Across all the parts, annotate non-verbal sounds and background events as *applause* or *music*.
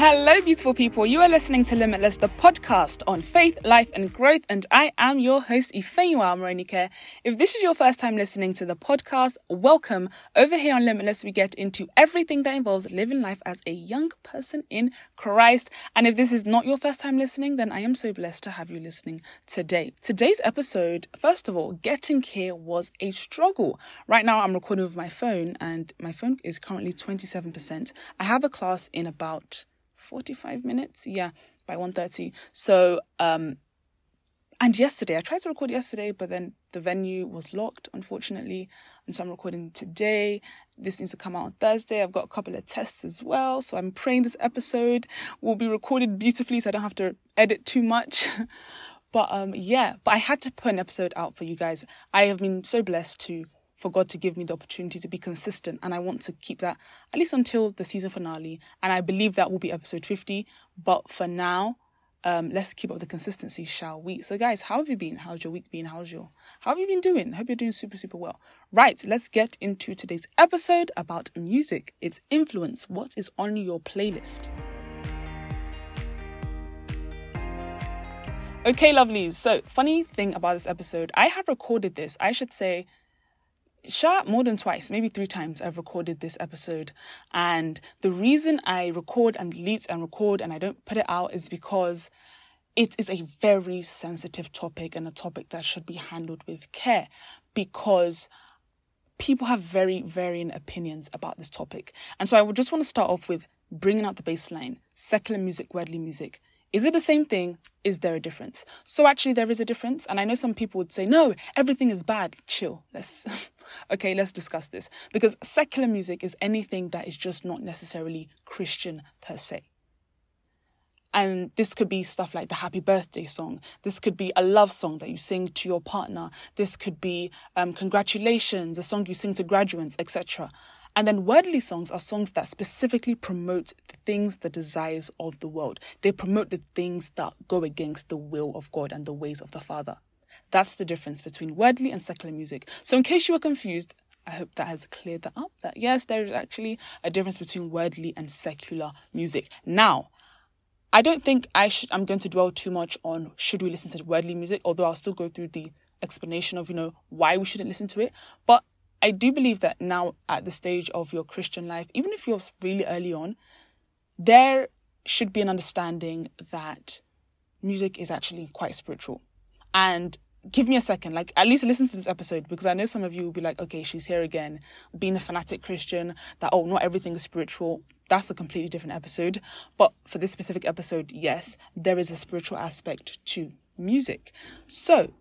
Hello, beautiful people. You are listening to Limitless, the podcast on faith, life, and growth, and I am your host, Ifeanyiwa Moronike. If this is your first time listening to the podcast, welcome. Over here on Limitless, we get into everything that involves living life as a young person in Christ. And if this is not your first time listening, then I am so blessed to have you listening today. Today's episode, first of all, getting here was a struggle. Right now, I'm recording with my phone, and my phone is currently 27%. I have a class in about 45 minutes? Yeah by 1.30 so um and yesterday i tried to record yesterday but then the venue was locked unfortunately and so i'm recording today. This needs to come out on thursday. I've got a couple of tests as well so i'm praying this episode will be recorded beautifully so i don't have to edit too much. *laughs* But um yeah but i had to put an episode out for you guys. I have been so blessed to for God to give me the opportunity to be consistent. And I want to keep that at least until the season finale. And I believe that will be episode 50. But for now, um, let's keep up the consistency, shall we? So, guys, how have you been? How's your week been? How's your how have you been doing? Hope you're doing super, super well. Right, let's get into today's episode about music, its influence, what is on your playlist. Okay, lovelies. So, funny thing about this episode, I have recorded this. I should say sure more than twice maybe three times i've recorded this episode. And the reason i record and delete and record and i don't put it out is because it is a very sensitive topic and a topic that should be handled with care because people have very varying opinions about this topic. And so i would just want to start off with bringing out the baseline secular music worldly music is it the same thing? Is there a difference? So actually there is a difference. And I know some people would say, no, everything is bad. Chill. Let's, *laughs* okay, let's discuss this. Because secular music is anything that is just not necessarily Christian per se. And this could be stuff like the happy birthday song. This could be a love song that you sing to your partner. This could be um, congratulations, a song you sing to graduates, etc. And then worldly songs are songs that specifically promote the things, the desires of the world. They promote the things that go against the will of God and the ways of the Father. That's the difference between worldly and secular music. So, in case you were confused, I hope that has cleared that up. That yes, there is actually a difference between worldly and secular music. Now, I don't think I should. I'm going to dwell too much on should we listen to worldly music, although I'll still go through the explanation of you know why we shouldn't listen to it. But I do believe that now at the stage of your Christian life, even if you're really early on, there should be an understanding that music is actually quite spiritual. And give me a second, like at least listen to this episode because I know some of you will be like, okay, she's here again, being a fanatic Christian, that oh, not everything is spiritual. That's a completely different episode. But for this specific episode, yes, there is a spiritual aspect to music. So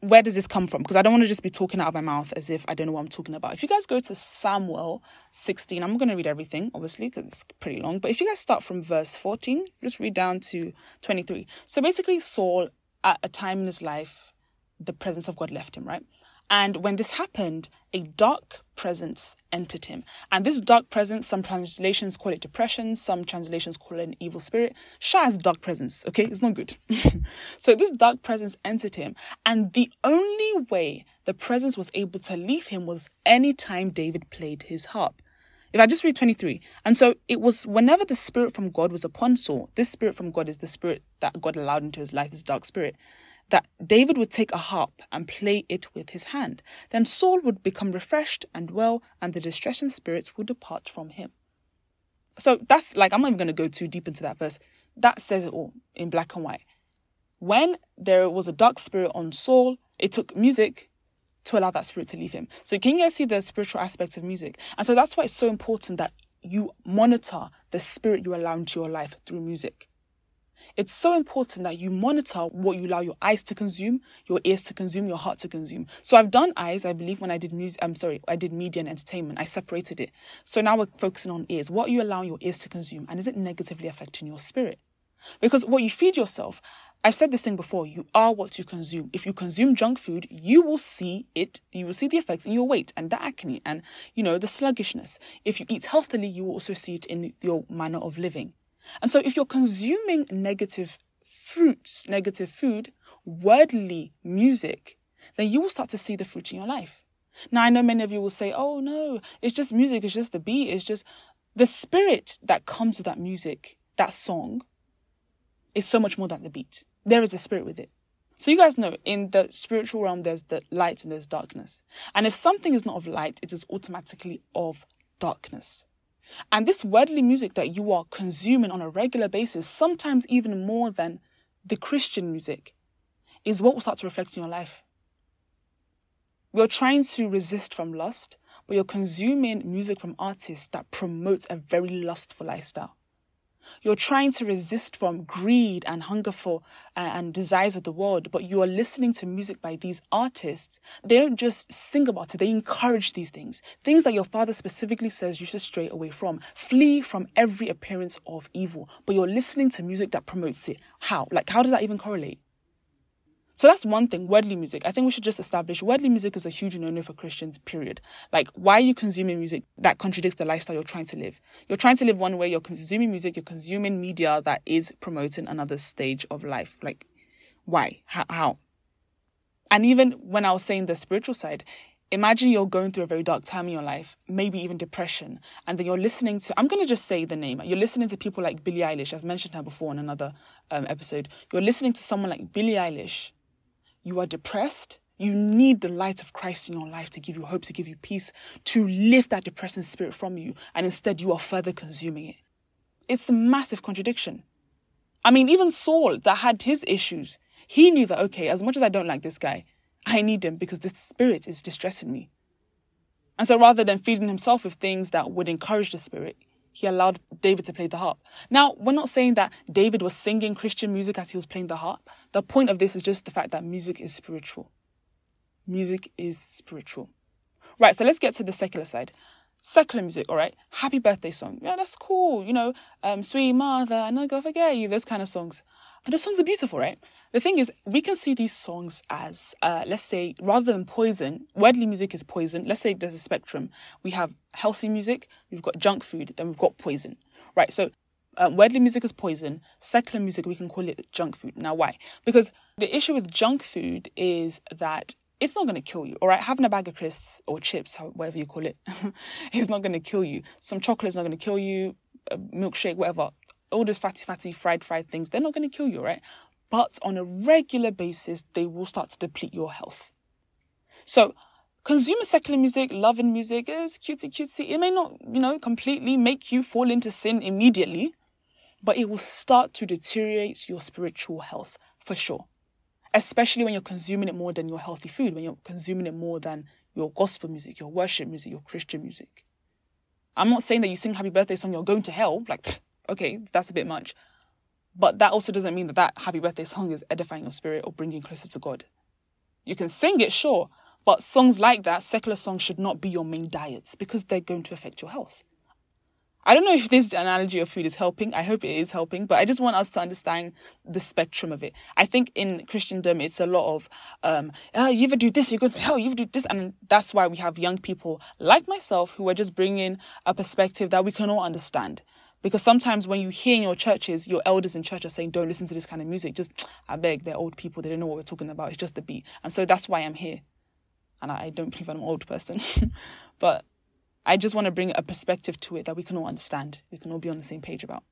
where does this come from? Because I don't want to just be talking out of my mouth as if I don't know what I'm talking about. If you guys go to Samuel 16, I'm going to read everything, obviously, because it's pretty long. But if you guys start from verse 14, just read down to 23. So basically, Saul, at a time in his life, the presence of God left him, right? And when this happened, a dark presence entered him. And this dark presence, some translations call it depression, some translations call it an evil spirit. Shah has dark presence, okay? It's not good. *laughs* so this dark presence entered him. And the only way the presence was able to leave him was anytime David played his harp. If I just read 23, and so it was whenever the spirit from God was upon Saul, this spirit from God is the spirit that God allowed into his life, this dark spirit that David would take a harp and play it with his hand. Then Saul would become refreshed and well, and the distressing spirits would depart from him. So that's like, I'm not even going to go too deep into that verse. That says it all in black and white. When there was a dark spirit on Saul, it took music to allow that spirit to leave him. So can you guys see the spiritual aspects of music? And so that's why it's so important that you monitor the spirit you allow into your life through music. It's so important that you monitor what you allow your eyes to consume, your ears to consume, your heart to consume. So I've done eyes, I believe, when I did music. I'm sorry, I did media and entertainment. I separated it. So now we're focusing on ears. What are you allowing your ears to consume, and is it negatively affecting your spirit? Because what you feed yourself, I've said this thing before, you are what you consume. If you consume junk food, you will see it, you will see the effects in your weight and the acne and, you know, the sluggishness. If you eat healthily, you will also see it in your manner of living. And so if you're consuming negative fruits, negative food, worldly music, then you will start to see the fruit in your life. Now, I know many of you will say, oh no, it's just music, it's just the beat, it's just the spirit that comes with that music that song is so much more than the beat. There is a spirit with it. So you guys know in the spiritual realm, there's the light and there's darkness. And if something is not of light, it is automatically of darkness. And this worldly music that you are consuming on a regular basis, sometimes even more than the Christian music, is what will start to reflect in your life. You're trying to resist from lust, but you're consuming music from artists that promote a very lustful lifestyle. You're trying to resist from greed and hunger for uh, and desires of the world, but you are listening to music by these artists. They don't just sing about it, they encourage these things. Things that your father specifically says you should stray away from. Flee from every appearance of evil, but you're listening to music that promotes it. How? Like, how does that even correlate? So that's one thing, worldly music. I think we should just establish worldly music is a huge no-no for Christians, period. Like, why are you consuming music that contradicts the lifestyle you're trying to live? You're trying to live one way, you're consuming music, you're consuming media that is promoting another stage of life. Like, why? How? how? And even when I was saying the spiritual side, imagine you're going through a very dark time in your life, maybe even depression, and then you're listening to, I'm going to just say the name, you're listening to people like Billie Eilish. I've mentioned her before in another um, episode. You're listening to someone like Billie Eilish you are depressed, you need the light of Christ in your life to give you hope, to give you peace, to lift that depressing spirit from you, and instead you are further consuming it. It's a massive contradiction. I mean, even Saul, that had his issues, he knew that, okay, as much as I don't like this guy, I need him because this spirit is distressing me. And so rather than feeding himself with things that would encourage the spirit, he allowed David to play the harp. Now, we're not saying that David was singing Christian music as he was playing the harp. The point of this is just the fact that music is spiritual. Music is spiritual. Right, so let's get to the secular side. Secular music, all right? Happy birthday song. Yeah, that's cool. You know, um, Sweet Mother, not gonna forget you, those kind of songs. And those songs are beautiful, right? The thing is, we can see these songs as, uh, let's say, rather than poison, worldly music is poison. Let's say there's a spectrum. We have healthy music, we've got junk food, then we've got poison, right? So, uh, worldly music is poison. Secular music, we can call it junk food. Now, why? Because the issue with junk food is that it's not going to kill you, all right? Having a bag of crisps or chips, whatever you call it, *laughs* is not going to kill you. Some chocolate is not going to kill you, a milkshake, whatever all those fatty, fatty, fried, fried things, they're not going to kill you, right? But on a regular basis, they will start to deplete your health. So, consuming secular music, loving music is cutesy, cutesy. It may not, you know, completely make you fall into sin immediately, but it will start to deteriorate your spiritual health for sure. Especially when you're consuming it more than your healthy food, when you're consuming it more than your gospel music, your worship music, your Christian music. I'm not saying that you sing happy birthday song, you're going to hell. Like, okay, that's a bit much. But that also doesn't mean that that happy birthday song is edifying your spirit or bringing you closer to God. You can sing it, sure, but songs like that, secular songs, should not be your main diet because they're going to affect your health. I don't know if this analogy of food is helping. I hope it is helping, but I just want us to understand the spectrum of it. I think in Christendom, it's a lot of, um, oh, you ever do this, you're going to hell, you ever do this. And that's why we have young people like myself who are just bringing a perspective that we can all understand. Because sometimes when you hear in your churches, your elders in church are saying, don't listen to this kind of music. Just, I beg, they're old people. They don't know what we're talking about. It's just the beat. And so that's why I'm here. And I don't believe I'm an old person. *laughs* but I just want to bring a perspective to it that we can all understand. We can all be on the same page about.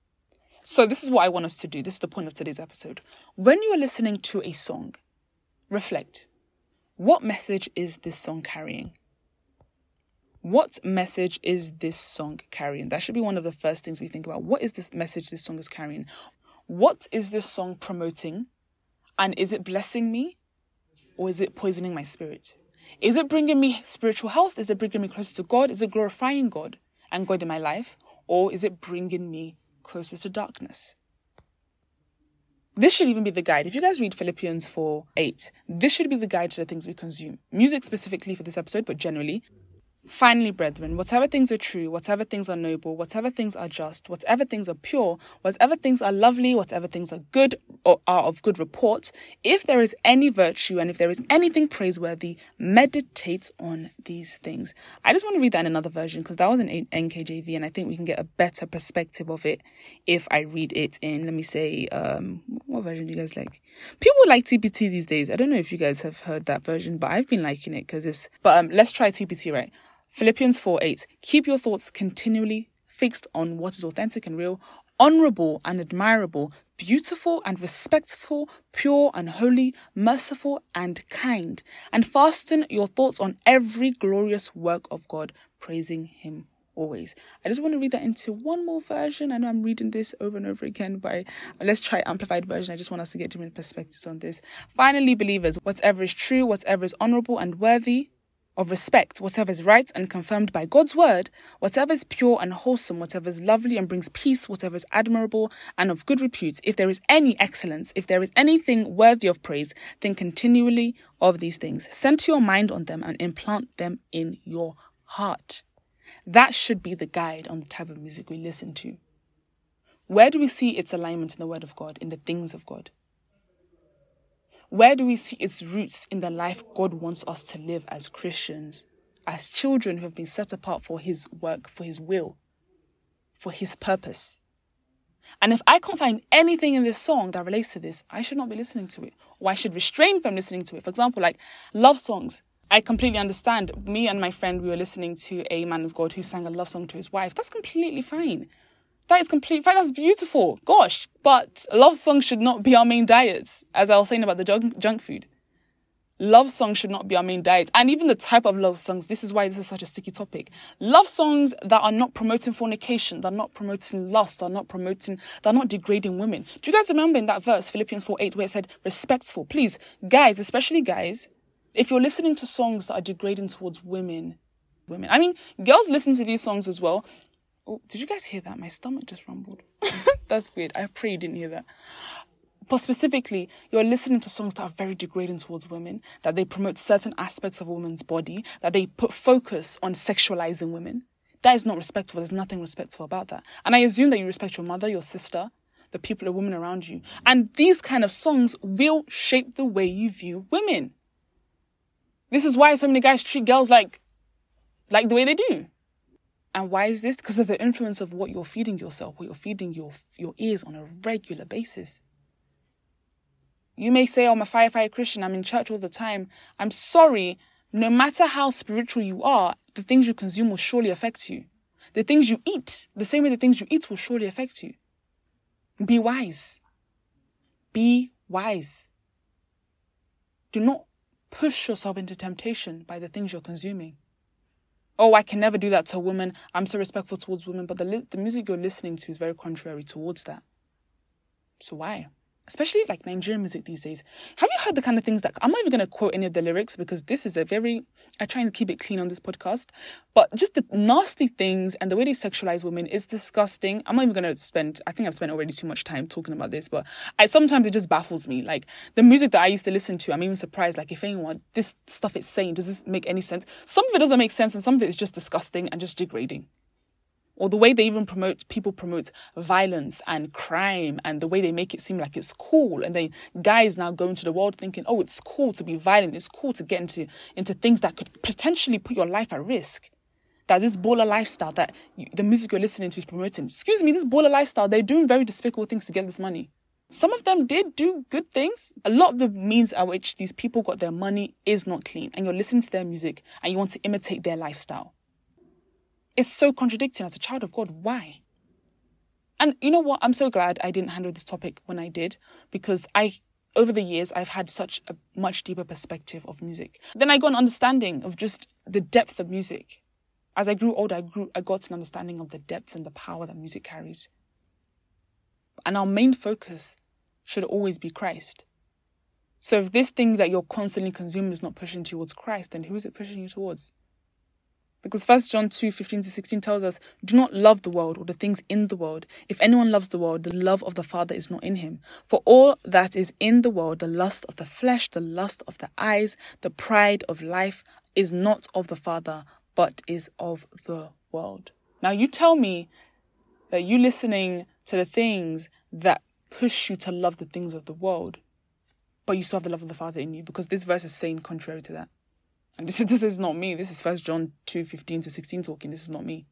So this is what I want us to do. This is the point of today's episode. When you are listening to a song, reflect. What message is this song carrying? What message is this song carrying? That should be one of the first things we think about. What is this message this song is carrying? What is this song promoting? And is it blessing me or is it poisoning my spirit? Is it bringing me spiritual health? Is it bringing me closer to God? Is it glorifying God and God in my life? Or is it bringing me closer to darkness? This should even be the guide. If you guys read Philippians 4 8, this should be the guide to the things we consume. Music specifically for this episode, but generally, Finally, brethren, whatever things are true, whatever things are noble, whatever things are just, whatever things are pure, whatever things are lovely, whatever things are good or are of good report, if there is any virtue and if there is anything praiseworthy, meditate on these things. I just want to read that in another version because that was an NKJV and I think we can get a better perspective of it if I read it in, let me say, um, what version do you guys like? People like TPT these days. I don't know if you guys have heard that version, but I've been liking it because it's, but um, let's try TPT, right? Philippians 4 8. Keep your thoughts continually fixed on what is authentic and real, honorable and admirable, beautiful and respectful, pure and holy, merciful and kind, and fasten your thoughts on every glorious work of God, praising Him always. I just want to read that into one more version. I know I'm reading this over and over again, but let's try amplified version. I just want us to get different perspectives on this. Finally, believers, whatever is true, whatever is honorable and worthy, of respect, whatever is right and confirmed by God's word, whatever is pure and wholesome, whatever is lovely and brings peace, whatever is admirable and of good repute, if there is any excellence, if there is anything worthy of praise, think continually of these things. Center your mind on them and implant them in your heart. That should be the guide on the type of music we listen to. Where do we see its alignment in the Word of God, in the things of God? Where do we see its roots in the life God wants us to live as Christians, as children who have been set apart for His work, for His will, for His purpose? And if I can't find anything in this song that relates to this, I should not be listening to it, or I should restrain from listening to it. For example, like love songs. I completely understand. Me and my friend, we were listening to a man of God who sang a love song to his wife. That's completely fine. That is complete. Fact, that's beautiful. Gosh, but love songs should not be our main diet. As I was saying about the junk, junk food, love songs should not be our main diet. And even the type of love songs. This is why this is such a sticky topic. Love songs that are not promoting fornication, that are not promoting lust, that are not promoting, that are not degrading women. Do you guys remember in that verse, Philippians 4 8, where it said respectful? Please, guys, especially guys, if you're listening to songs that are degrading towards women, women. I mean, girls listen to these songs as well. Oh, did you guys hear that? My stomach just rumbled. *laughs* That's weird. I pray you didn't hear that. But specifically, you're listening to songs that are very degrading towards women, that they promote certain aspects of a woman's body, that they put focus on sexualizing women. That is not respectful. There's nothing respectful about that. And I assume that you respect your mother, your sister, the people, the women around you. And these kind of songs will shape the way you view women. This is why so many guys treat girls like, like the way they do. And why is this? Because of the influence of what you're feeding yourself, what you're feeding your, your ears on a regular basis. You may say, oh, I'm a firefighter Christian, I'm in church all the time. I'm sorry, no matter how spiritual you are, the things you consume will surely affect you. The things you eat, the same way the things you eat will surely affect you. Be wise. Be wise. Do not push yourself into temptation by the things you're consuming oh, I can never do that to a woman. I'm so respectful towards women. But the, the music you're listening to is very contrary towards that. So why? Especially like Nigerian music these days. Have you heard the kind of things that I'm not even going to quote any of the lyrics because this is a very, I try and keep it clean on this podcast, but just the nasty things and the way they sexualize women is disgusting. I'm not even going to spend, I think I've spent already too much time talking about this, but I sometimes it just baffles me. Like the music that I used to listen to, I'm even surprised, like if anyone, this stuff it's saying, does this make any sense? Some of it doesn't make sense and some of it is just disgusting and just degrading or the way they even promote people promote violence and crime and the way they make it seem like it's cool. And then guys now go into the world thinking oh it's cool to be violent. It's cool to get into into things that could potentially put your life at risk. That this baller lifestyle that you, the music you're listening to is promoting. Excuse me this baller lifestyle they're doing very despicable things to get this money. Some of them did do good things. A lot of the means at which these people got their money is not clean, and you're listening to their music and you want to imitate their lifestyle. It's so contradicting as a child of God. Why? And you know what? I'm so glad I didn't handle this topic when I did because I over the years I've had such a much deeper perspective of music. Then I got an understanding of just the depth of music. As I grew older, I grew I got an understanding of the depth and the power that music carries. And our main focus should always be Christ. So if this thing that you're constantly consuming is not pushing towards Christ, then who is it pushing you towards? Because First John 2 15 to 16 tells us, Do not love the world or the things in the world. If anyone loves the world, the love of the Father is not in him. For all that is in the world, the lust of the flesh, the lust of the eyes, the pride of life, is not of the Father, but is of the world. Now you tell me that you listening to the things that push you to love the things of the world, but you still have the love of the Father in you, because this verse is saying contrary to that. This, *laughs* this is not me. This is First John 2 15 to 16 talking. This is not me.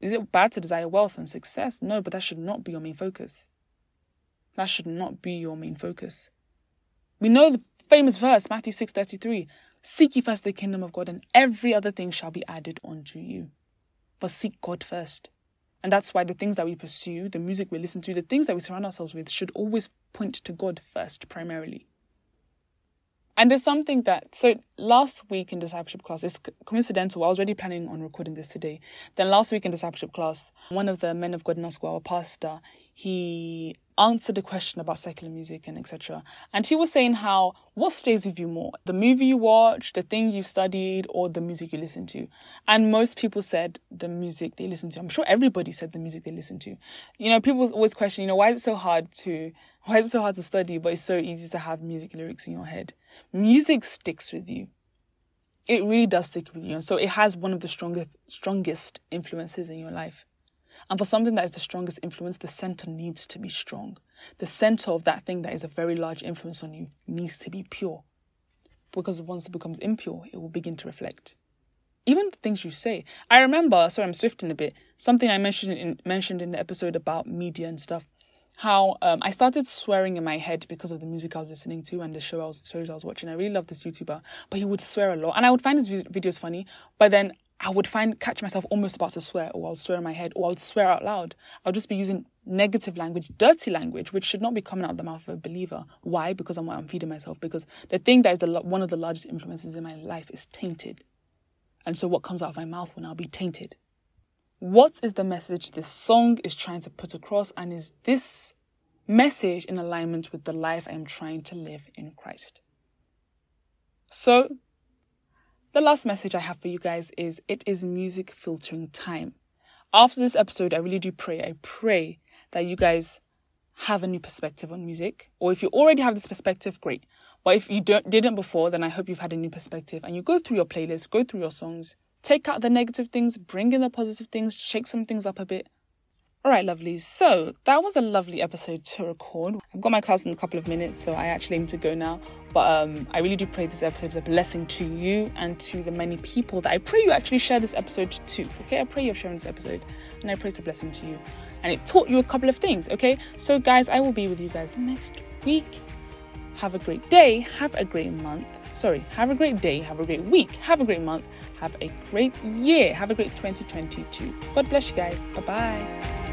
Is it bad to desire wealth and success? No, but that should not be your main focus. That should not be your main focus. We know the famous verse, Matthew 6 33. Seek ye first the kingdom of God, and every other thing shall be added unto you. But seek God first. And that's why the things that we pursue, the music we listen to, the things that we surround ourselves with should always point to God first, primarily. And there's something that, so last week in discipleship class, it's coincidental. I was already planning on recording this today. Then last week in discipleship class, one of the men of God in our school, our pastor, he answered a question about secular music and etc. And he was saying how what stays with you more, the movie you watch, the thing you've studied, or the music you listen to. And most people said the music they listen to. I'm sure everybody said the music they listen to. You know, people always question, you know, why is it so hard to why is it so hard to study, but it's so easy to have music lyrics in your head. Music sticks with you. It really does stick with you. And so it has one of the strongest strongest influences in your life. And for something that is the strongest influence, the center needs to be strong. The center of that thing that is a very large influence on you needs to be pure. Because once it becomes impure, it will begin to reflect. Even the things you say. I remember, sorry, I'm swifting a bit, something I mentioned in, mentioned in the episode about media and stuff. How um, I started swearing in my head because of the music I was listening to and the show I was shows I was watching. I really love this YouTuber, but he would swear a lot, and I would find his videos funny. But then I would find catch myself almost about to swear, or I'll swear in my head, or I'll swear out loud. I'll just be using negative language, dirty language, which should not be coming out of the mouth of a believer. Why? Because I'm I'm feeding myself. Because the thing that is the one of the largest influences in my life is tainted, and so what comes out of my mouth will now be tainted. What is the message this song is trying to put across, and is this message in alignment with the life I am trying to live in Christ? So the last message I have for you guys is it is music filtering time. After this episode, I really do pray. I pray that you guys have a new perspective on music. Or if you already have this perspective, great. But if you don't, didn't before, then I hope you've had a new perspective and you go through your playlist, go through your songs, take out the negative things, bring in the positive things, shake some things up a bit, all right, lovelies. So that was a lovely episode to record. I've got my class in a couple of minutes, so I actually aim to go now. But um, I really do pray this episode is a blessing to you and to the many people that I pray you actually share this episode to. Okay, I pray you're sharing this episode, and I pray it's a blessing to you. And it taught you a couple of things. Okay, so guys, I will be with you guys next week. Have a great day. Have a great month. Sorry, have a great day. Have a great week. Have a great month. Have a great year. Have a great 2022. God bless you guys. Bye bye.